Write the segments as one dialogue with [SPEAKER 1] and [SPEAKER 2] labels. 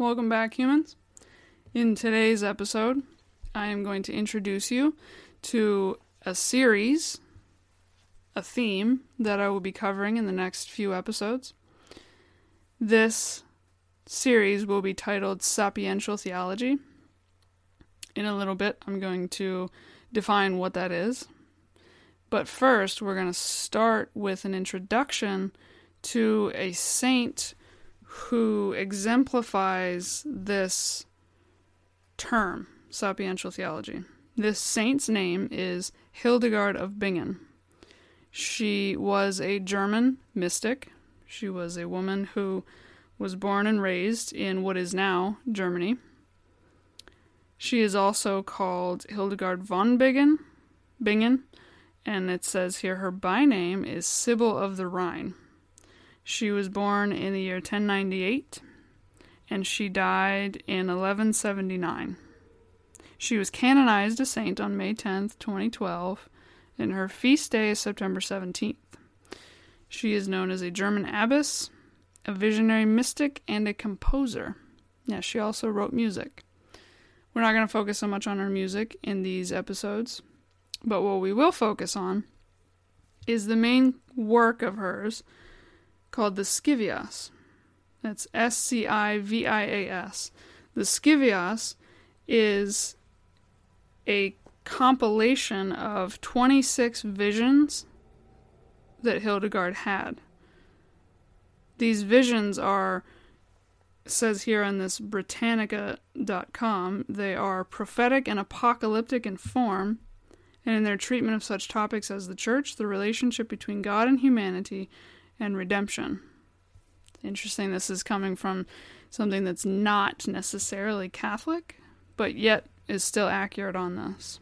[SPEAKER 1] Welcome back, humans. In today's episode, I am going to introduce you to a series, a theme that I will be covering in the next few episodes. This series will be titled Sapiential Theology. In a little bit, I'm going to define what that is. But first, we're going to start with an introduction to a saint who exemplifies this term, sapiential theology. This saint's name is Hildegard of Bingen. She was a German mystic. She was a woman who was born and raised in what is now Germany. She is also called Hildegard von Bingen, Bingen, and it says here her by name is Sibyl of the Rhine. She was born in the year 1098 and she died in 1179. She was canonized a saint on May 10th, 2012, and her feast day is September 17th. She is known as a German abbess, a visionary mystic, and a composer. Yeah, she also wrote music. We're not going to focus so much on her music in these episodes, but what we will focus on is the main work of hers called the Scivias. That's S C I V I A S. The Scivias is a compilation of 26 visions that Hildegard had. These visions are says here on this Britannica.com, they are prophetic and apocalyptic in form, and in their treatment of such topics as the church, the relationship between God and humanity, and redemption. Interesting, this is coming from something that's not necessarily Catholic, but yet is still accurate on this.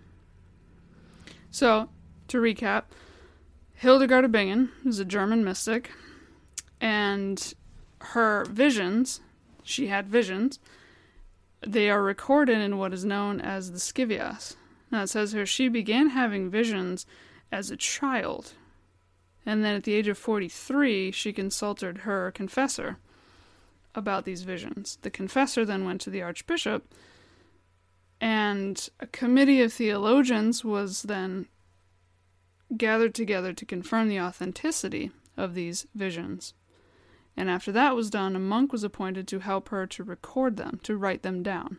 [SPEAKER 1] So, to recap, Hildegard of Bingen is a German mystic, and her visions, she had visions, they are recorded in what is known as the Scivias. Now it says here she began having visions as a child and then at the age of 43, she consulted her confessor about these visions. The confessor then went to the archbishop, and a committee of theologians was then gathered together to confirm the authenticity of these visions. And after that was done, a monk was appointed to help her to record them, to write them down.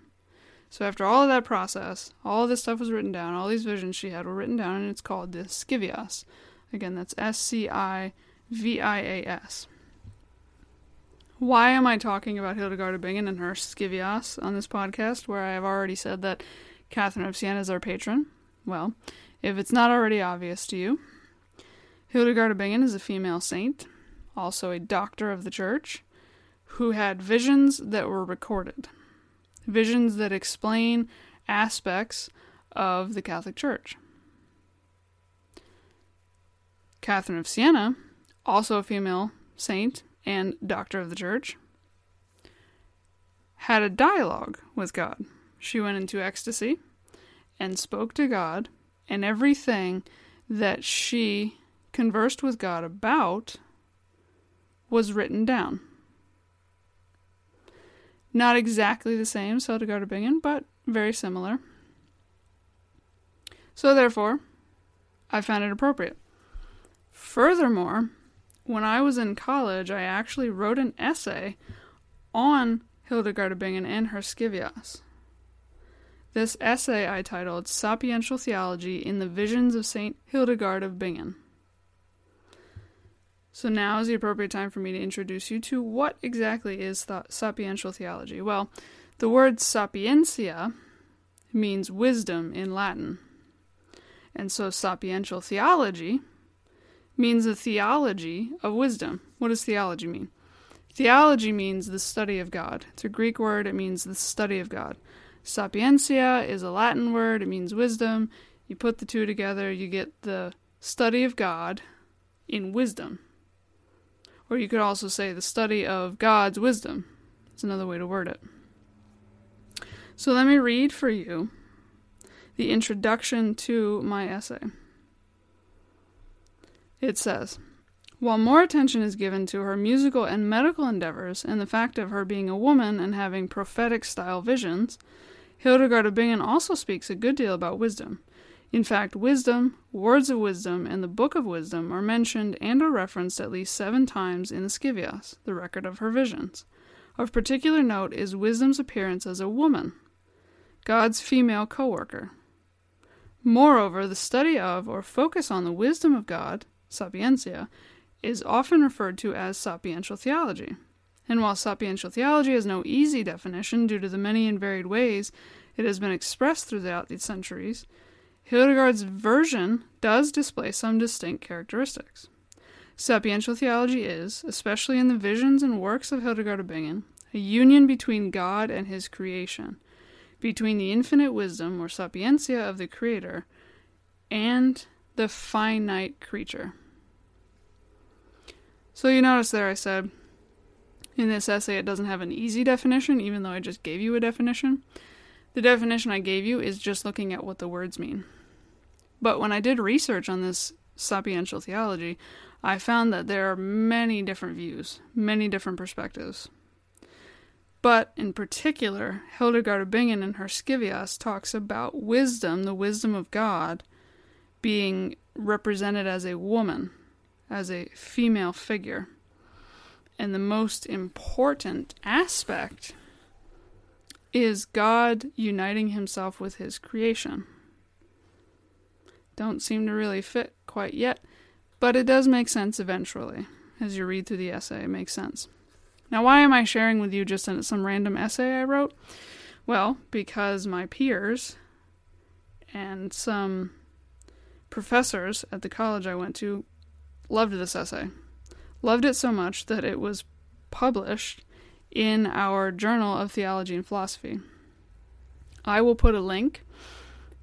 [SPEAKER 1] So after all of that process, all of this stuff was written down, all these visions she had were written down, and it's called the Scivias, Again, that's S C I V I A S. Why am I talking about Hildegard of Bingen and her Scivias on this podcast, where I have already said that Catherine of Siena is our patron? Well, if it's not already obvious to you, Hildegard of Bingen is a female saint, also a doctor of the church, who had visions that were recorded. Visions that explain aspects of the Catholic Church. Catherine of Siena, also a female saint and doctor of the church, had a dialogue with God. She went into ecstasy and spoke to God, and everything that she conversed with God about was written down. Not exactly the same Hildegard of Bingen, but very similar. So, therefore, I found it appropriate Furthermore, when I was in college, I actually wrote an essay on Hildegard of Bingen and her Scivias. This essay I titled Sapiential Theology in the Visions of St. Hildegard of Bingen. So now is the appropriate time for me to introduce you to what exactly is th- sapiential theology. Well, the word sapientia means wisdom in Latin. And so sapiential theology means the theology of wisdom. What does theology mean? Theology means the study of God. It's a Greek word, it means the study of God. Sapientia is a Latin word, it means wisdom. You put the two together, you get the study of God in wisdom. Or you could also say the study of God's wisdom. It's another way to word it. So let me read for you the introduction to my essay. It says, While more attention is given to her musical and medical endeavors and the fact of her being a woman and having prophetic style visions, Hildegard of Bingen also speaks a good deal about wisdom. In fact, wisdom, words of wisdom, and the book of wisdom are mentioned and are referenced at least seven times in the Scivias, the record of her visions. Of particular note is wisdom's appearance as a woman, God's female co worker. Moreover, the study of or focus on the wisdom of God, sapientia, is often referred to as sapiential theology. And while sapiential theology has no easy definition due to the many and varied ways it has been expressed throughout the centuries, Hildegard's version does display some distinct characteristics. Sapiential theology is, especially in the visions and works of Hildegard of Bingen, a union between God and his creation, between the infinite wisdom or sapientia of the Creator and the finite creature. So you notice there I said in this essay it doesn't have an easy definition, even though I just gave you a definition. The definition I gave you is just looking at what the words mean. But when I did research on this sapiential theology, I found that there are many different views, many different perspectives. But in particular, Hildegard of Bingen in her Scivias talks about wisdom, the wisdom of God, being represented as a woman, as a female figure. And the most important aspect is God uniting himself with his creation don't seem to really fit quite yet, but it does make sense eventually. As you read through the essay, it makes sense. Now, why am I sharing with you just some random essay I wrote? Well, because my peers and some professors at the college I went to loved this essay. Loved it so much that it was published in our Journal of Theology and Philosophy. I will put a link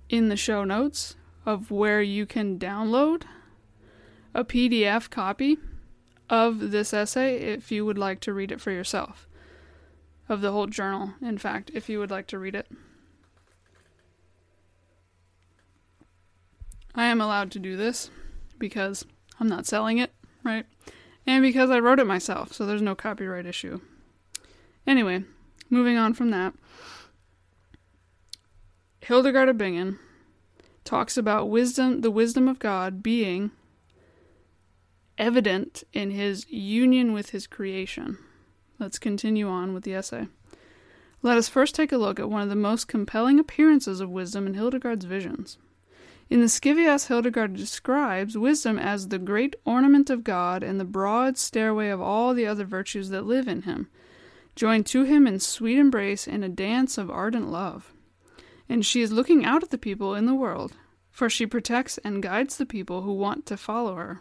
[SPEAKER 1] in the show notes of where you can download a PDF copy of this essay if you would like to read it for yourself. Of the whole journal, in fact, if you would like to read it. I am allowed to do this because I'm not selling it, right? And because I wrote it myself, so there's no copyright issue. Anyway, moving on from that. Hildegard of Bingen talks about wisdom, the wisdom of God being evident in his union with his creation. Let's continue on with the essay. Let us first take a look at one of the most compelling appearances of wisdom in Hildegard's visions. In the Scivias, Hildegard describes wisdom as the great ornament of God and the broad stairway of all the other virtues that live in him, joined to him in sweet embrace in a dance of ardent love and she is looking out at the people in the world, for she protects and guides the people who want to follow her,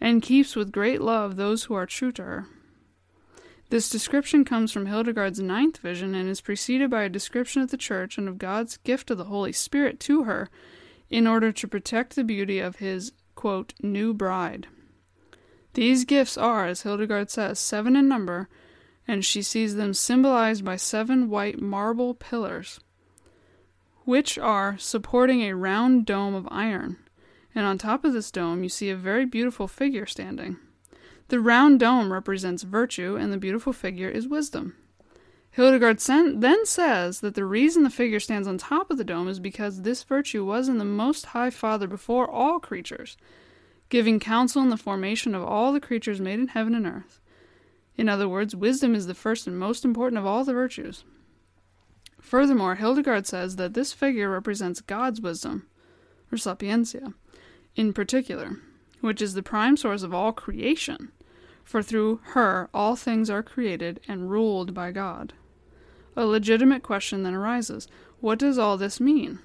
[SPEAKER 1] and keeps with great love those who are true to her. This description comes from Hildegard's ninth vision and is preceded by a description of the Church and of God's gift of the Holy Spirit to her in order to protect the beauty of his, quote, new bride. These gifts are, as Hildegard says, seven in number, and she sees them symbolized by seven white marble pillars which are supporting a round dome of iron, and on top of this dome you see a very beautiful figure standing. The round dome represents virtue, and the beautiful figure is wisdom. Hildegard then says that the reason the figure stands on top of the dome is because this virtue was in the Most High Father before all creatures, giving counsel in the formation of all the creatures made in heaven and earth. In other words, wisdom is the first and most important of all the virtues. Furthermore, Hildegard says that this figure represents God's wisdom, or sapientia, in particular, which is the prime source of all creation, for through her all things are created and ruled by God. A legitimate question then arises what does all this mean?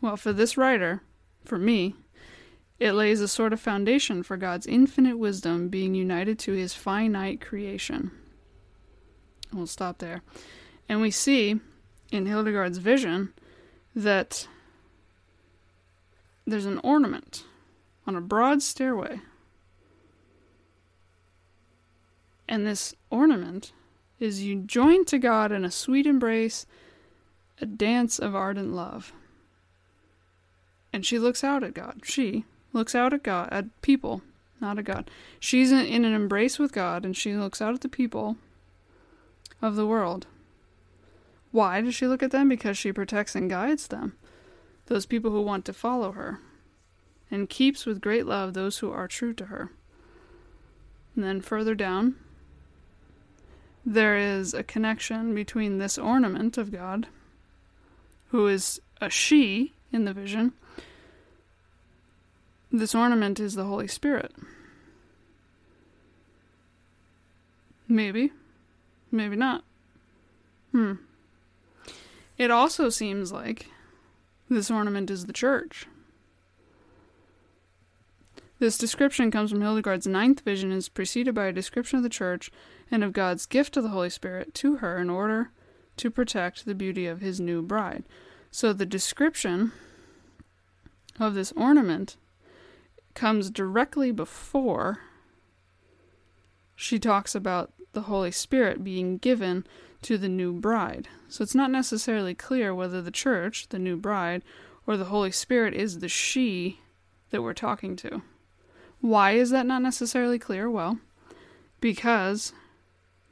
[SPEAKER 1] Well, for this writer, for me, it lays a sort of foundation for God's infinite wisdom being united to his finite creation. We'll stop there. And we see in Hildegard's vision that there's an ornament on a broad stairway. And this ornament is you joined to God in a sweet embrace, a dance of ardent love. And she looks out at God. She looks out at God, at people, not at God. She's in an embrace with God and she looks out at the people of the world. Why does she look at them? Because she protects and guides them, those people who want to follow her, and keeps with great love those who are true to her. And then further down, there is a connection between this ornament of God, who is a she in the vision. This ornament is the Holy Spirit. Maybe. Maybe not. Hmm. It also seems like this ornament is the church. This description comes from Hildegard's ninth vision and is preceded by a description of the church and of God's gift of the Holy Spirit to her in order to protect the beauty of his new bride. So the description of this ornament comes directly before she talks about the Holy Spirit being given to the new bride. So it's not necessarily clear whether the church, the new bride, or the Holy Spirit is the she that we're talking to. Why is that not necessarily clear? Well, because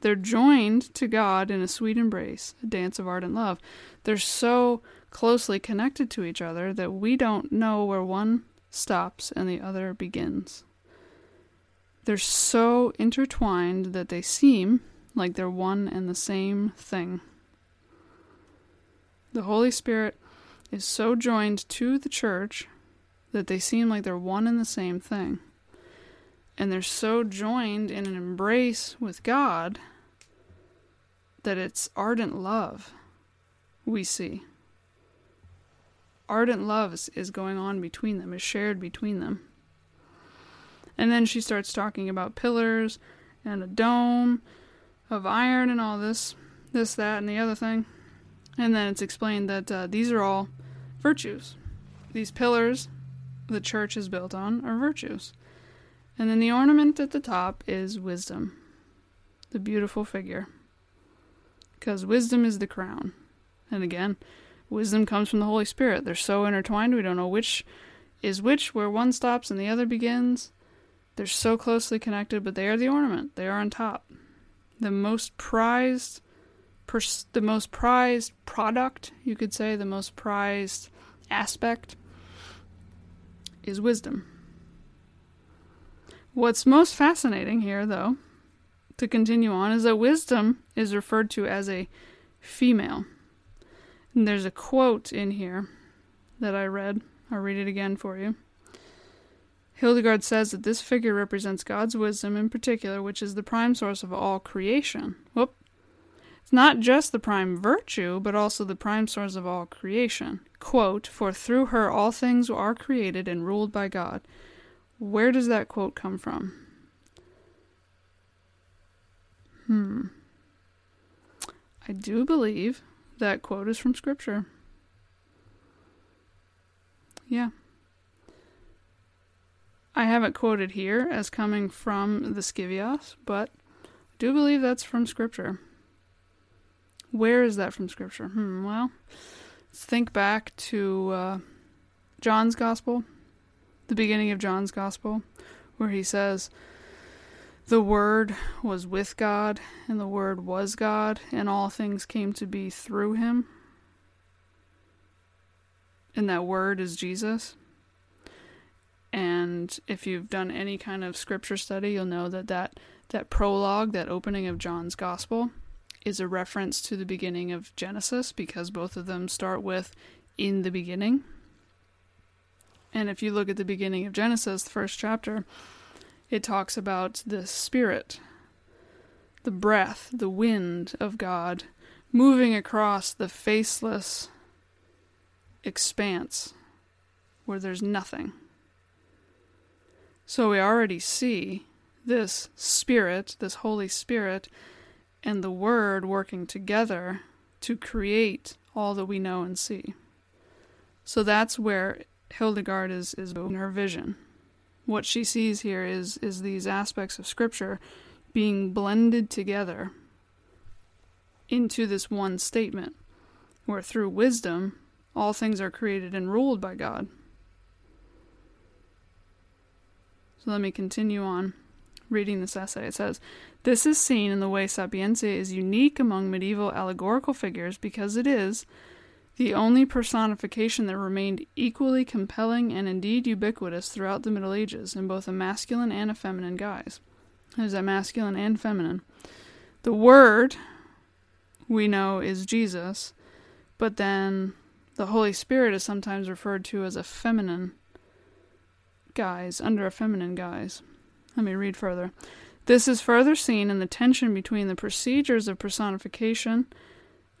[SPEAKER 1] they're joined to God in a sweet embrace, a dance of ardent love. They're so closely connected to each other that we don't know where one stops and the other begins. They're so intertwined that they seem like they're one and the same thing. The Holy Spirit is so joined to the church that they seem like they're one and the same thing. And they're so joined in an embrace with God that it's ardent love we see. Ardent love is, going on between them, is shared between them. And then she starts talking about pillars and a dome of iron and all this, this, that, and the other thing. And then it's explained that uh, these are all virtues. These pillars the church is built on are virtues. And then the ornament at the top is wisdom, the beautiful figure. Because wisdom is the crown. And again, wisdom comes from the Holy Spirit. They're so intertwined, we don't know which is which, where one stops and the other begins. They're so closely connected, but they are the ornament. They are on top the most prized pers- the most prized product, you could say, the most prized aspect is wisdom. What's most fascinating here, though, to continue on, is that wisdom is referred to as a female. And there's a quote in here that I read. I'll read it again for you. Hildegard says that this figure represents God's wisdom in particular, which is the prime source of all creation. Whoop. It's not just the prime virtue, but also the prime source of all creation. Quote, For through her all things are created and ruled by God. Where does that quote come from? Hmm. I do believe that quote is from Scripture. Yeah. I have it quoted here as coming from the Scivias, but I do believe that's from Scripture. Where is that from Scripture? Hmm, well, let's think back to uh, John's Gospel, the beginning of John's Gospel, where he says, The Word was with God, and the Word was God, and all things came to be through him. And that Word is Jesus. And if you've done any kind of scripture study, you'll know that that, that prologue, that opening of John's Gospel, is a reference to the beginning of Genesis because both of them start with in the beginning. And if you look at the beginning of Genesis, the first chapter, it talks about the spirit, the breath, the wind of God moving across the faceless expanse where there's nothing. So we already see this Spirit, this Holy Spirit, and the Word working together to create all that we know and see. So that's where Hildegard is, is in her vision. What she sees here is, is these aspects of Scripture being blended together into this one statement, where through wisdom all things are created and ruled by God. So let me continue on reading this essay. It says, This is seen in the way Sapientia is unique among medieval allegorical figures because it is the only personification that remained equally compelling and indeed ubiquitous throughout the Middle Ages in both a masculine and a feminine guise. There's a masculine and feminine. The word we know is Jesus, but then the Holy Spirit is sometimes referred to as a feminine guise, under a feminine guise. Let me read further. This is further seen in the tension between the procedures of personification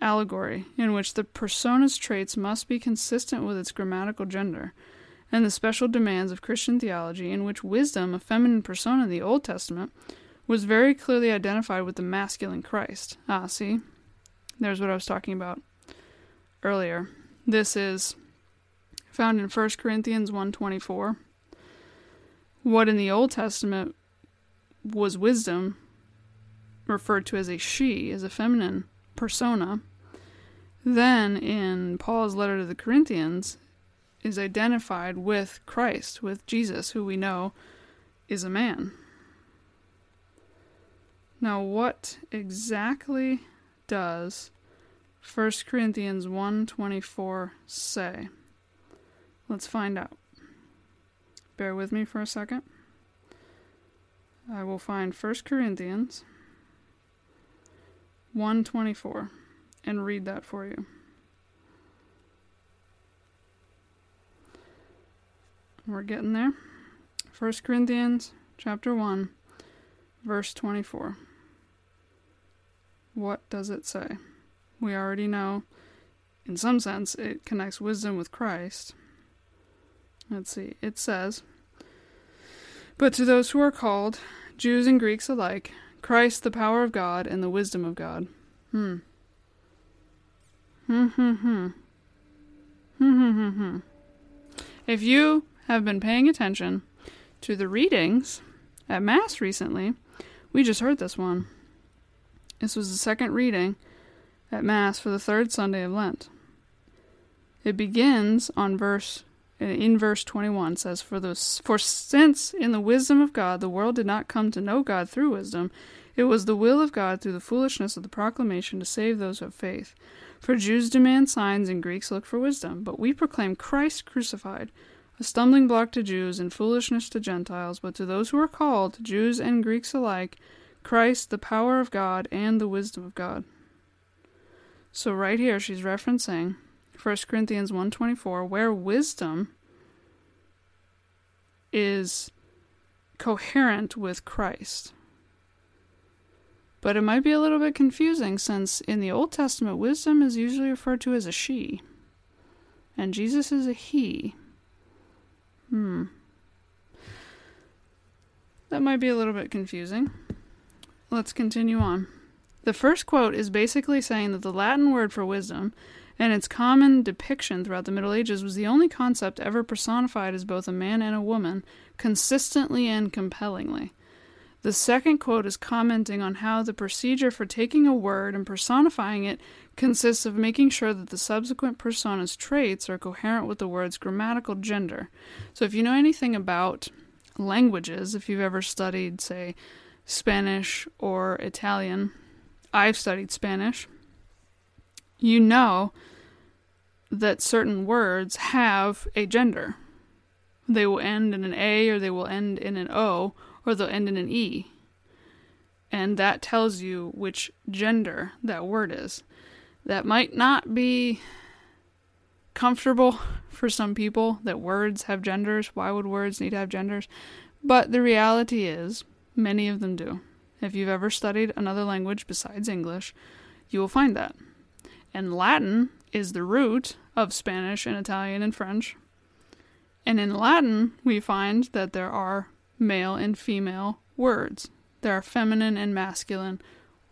[SPEAKER 1] allegory, in which the persona's traits must be consistent with its grammatical gender, and the special demands of Christian theology, in which wisdom, a feminine persona in the Old Testament, was very clearly identified with the masculine Christ. Ah, see? There's what I was talking about earlier. This is found in 1 Corinthians 124 what in the Old Testament was wisdom referred to as a she, as a feminine persona, then in Paul's letter to the Corinthians is identified with Christ, with Jesus, who we know is a man. Now, what exactly does 1 Corinthians 1:24 say? Let's find out. Bear with me for a second. I will find 1 Corinthians 124 and read that for you. We're getting there. 1 Corinthians chapter 1 verse 24. What does it say? We already know in some sense it connects wisdom with Christ. Let's see. It says, But to those who are called, Jews and Greeks alike, Christ the power of God and the wisdom of God. Hmm. If you have been paying attention to the readings at Mass recently, we just heard this one. This was the second reading at Mass for the third Sunday of Lent. It begins on verse in verse 21 says for this for since in the wisdom of God the world did not come to know God through wisdom it was the will of God through the foolishness of the proclamation to save those who have faith for Jews demand signs and Greeks look for wisdom but we proclaim Christ crucified a stumbling block to Jews and foolishness to Gentiles but to those who are called Jews and Greeks alike Christ the power of God and the wisdom of God so right here she's referencing 1 Corinthians 1:24 where wisdom is coherent with Christ. But it might be a little bit confusing since in the Old Testament wisdom is usually referred to as a she and Jesus is a he. Hmm. That might be a little bit confusing. Let's continue on. The first quote is basically saying that the Latin word for wisdom and its common depiction throughout the Middle Ages was the only concept ever personified as both a man and a woman, consistently and compellingly. The second quote is commenting on how the procedure for taking a word and personifying it consists of making sure that the subsequent persona's traits are coherent with the word's grammatical gender. So, if you know anything about languages, if you've ever studied, say, Spanish or Italian, I've studied Spanish, you know that certain words have a gender. They will end in an A or they will end in an O or they'll end in an E. And that tells you which gender that word is. That might not be comfortable for some people that words have genders. Why would words need to have genders? But the reality is, many of them do. If you've ever studied another language besides English, you will find that. And Latin is the root of Spanish and Italian and French. And in Latin, we find that there are male and female words. There are feminine and masculine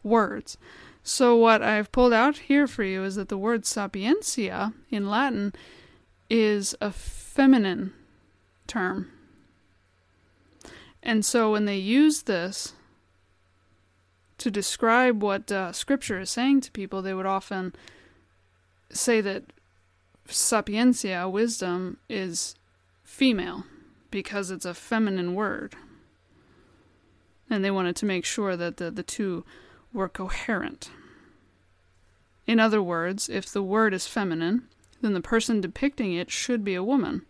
[SPEAKER 1] words. So, what I've pulled out here for you is that the word sapientia in Latin is a feminine term. And so, when they use this to describe what uh, Scripture is saying to people, they would often say that sapientia, wisdom, is female. Because it's a feminine word. And they wanted to make sure that the, the two were coherent. In other words, if the word is feminine, then the person depicting it should be a woman.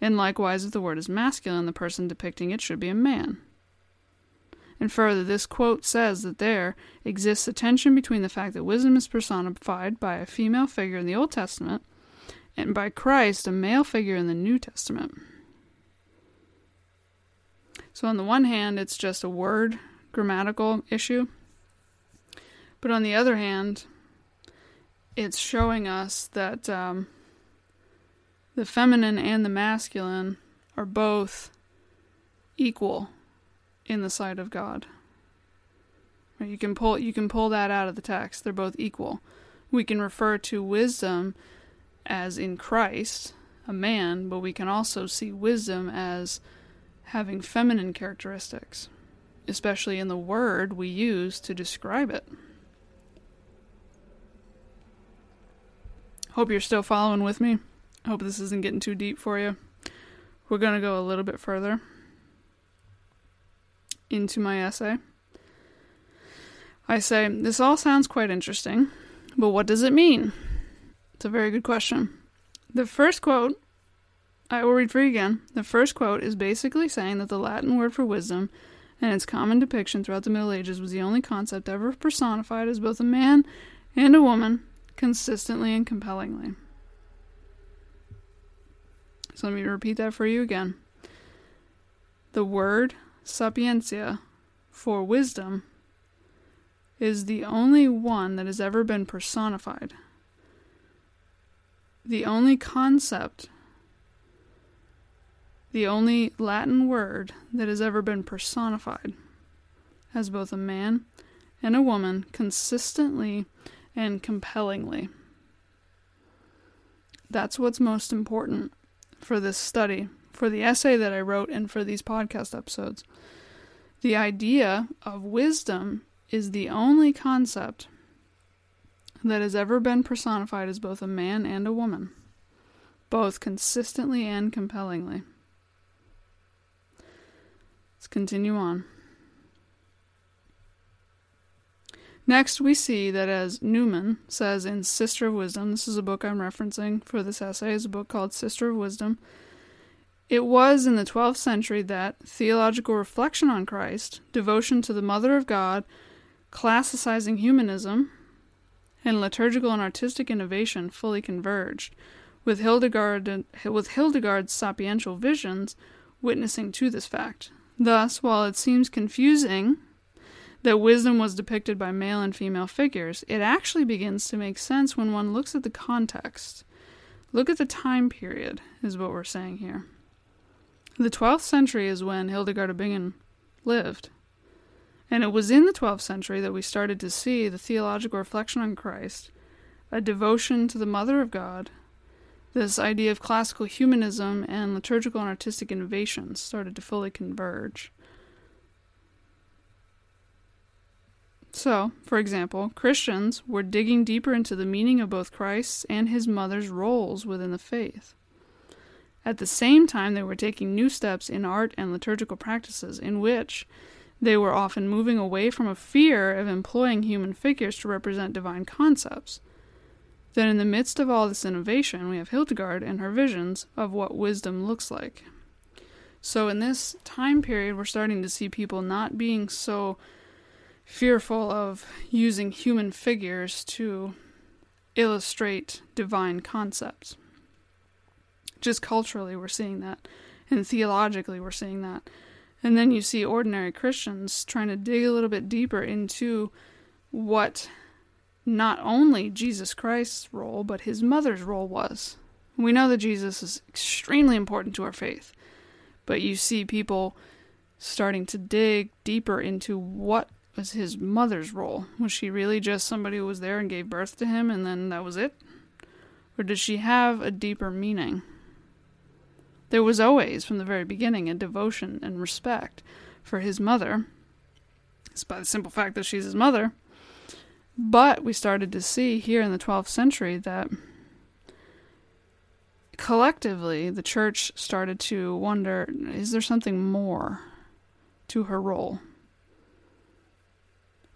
[SPEAKER 1] And likewise, if the word is masculine, the person depicting it should be a man. And further, this quote says that there exists a tension between the fact that wisdom is personified by a female figure in the Old Testament and by Christ, a male figure in the New Testament. So, on the one hand, it's just a word grammatical issue. But on the other hand, it's showing us that um, the feminine and the masculine are both equal in the sight of God. You can pull you can pull that out of the text. They're both equal. We can refer to wisdom as in Christ, a man, but we can also see wisdom as having feminine characteristics, especially in the word we use to describe it. Hope you're still following with me. Hope this isn't getting too deep for you. We're going to go a little bit further into my essay. I say, This all sounds quite interesting, but what does it mean? It's a very good question. The first quote, I will read for you again. The first quote is basically saying that the Latin word for wisdom and its common depiction throughout the Middle Ages was the only concept ever personified as both a man and a woman consistently and compellingly. So let me repeat that for you again. The word sapientia for wisdom is the only one that has ever been personified. The only concept, the only Latin word that has ever been personified as both a man and a woman consistently and compellingly. That's what's most important for this study, for the essay that I wrote, and for these podcast episodes. The idea of wisdom is the only concept that has ever been personified as both a man and a woman, both consistently and compellingly. Let's continue on. Next, we see that as Newman says in Sister of Wisdom, this is a book I'm referencing for this essay, is a book called Sister of Wisdom. It was in the 12th century that theological reflection on Christ, devotion to the Mother of God, classicizing humanism, and liturgical and artistic innovation fully converged, with Hildegard with Hildegard's sapiential visions witnessing to this fact. Thus, while it seems confusing that wisdom was depicted by male and female figures, it actually begins to make sense when one looks at the context. Look at the time period, is what we're saying here. The 12th century is when Hildegard of Bingen lived. And it was in the 12th century that we started to see the theological reflection on Christ, a devotion to the Mother of God, this idea of classical humanism and liturgical and artistic innovations started to fully converge. So, for example, Christians were digging deeper into the meaning of both Christ's and his mother's roles within the faith. At the same time, they were taking new steps in art and liturgical practices, in which they were often moving away from a fear of employing human figures to represent divine concepts. Then, in the midst of all this innovation, we have Hildegard and her visions of what wisdom looks like. So, in this time period, we're starting to see people not being so fearful of using human figures to illustrate divine concepts. Just culturally, we're seeing that, and theologically, we're seeing that. And then you see ordinary Christians trying to dig a little bit deeper into what not only Jesus Christ's role, but his mother's role was. We know that Jesus is extremely important to our faith, but you see people starting to dig deeper into what was his mother's role? Was she really just somebody who was there and gave birth to him and then that was it? Or did she have a deeper meaning? There was always, from the very beginning, a devotion and respect for his mother. It's by the simple fact that she's his mother. But we started to see here in the 12th century that collectively, the church started to wonder is there something more to her role?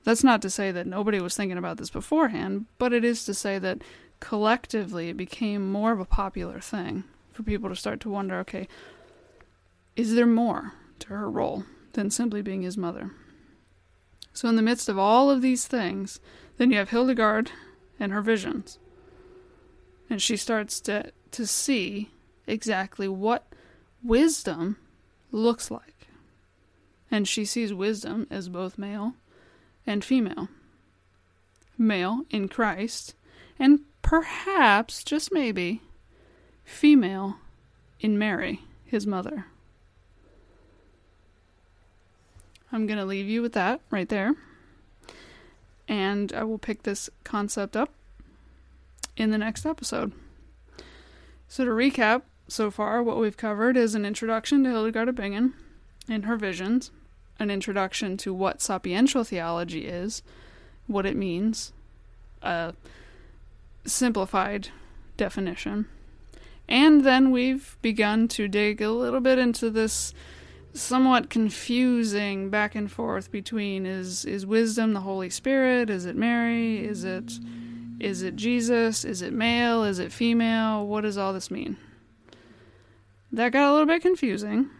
[SPEAKER 1] That's not to say that nobody was thinking about this beforehand, but it is to say that collectively it became more of a popular thing for people to start to wonder okay, is there more to her role than simply being his mother? So, in the midst of all of these things, then you have Hildegard and her visions. And she starts to, to see exactly what wisdom looks like. And she sees wisdom as both male and female. Male in Christ, and perhaps, just maybe, female in Mary, his mother. I'm going to leave you with that right there. And I will pick this concept up in the next episode. So, to recap, so far, what we've covered is an introduction to Hildegard of Bingen and her visions, an introduction to what sapiential theology is, what it means, a simplified definition. And then we've begun to dig a little bit into this somewhat confusing back and forth between is is wisdom the Holy Spirit? Is it Mary? Is it is it Jesus? Is it male? Is it female? What does all this mean? That got a little bit confusing.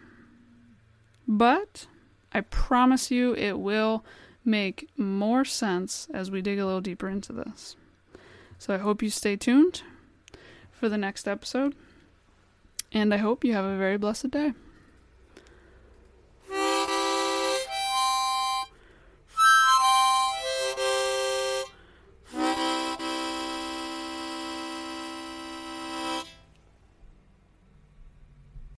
[SPEAKER 1] But I promise you it will make more sense as we dig a little deeper into this. So I hope you stay tuned for the next episode. And I hope you have a very blessed day.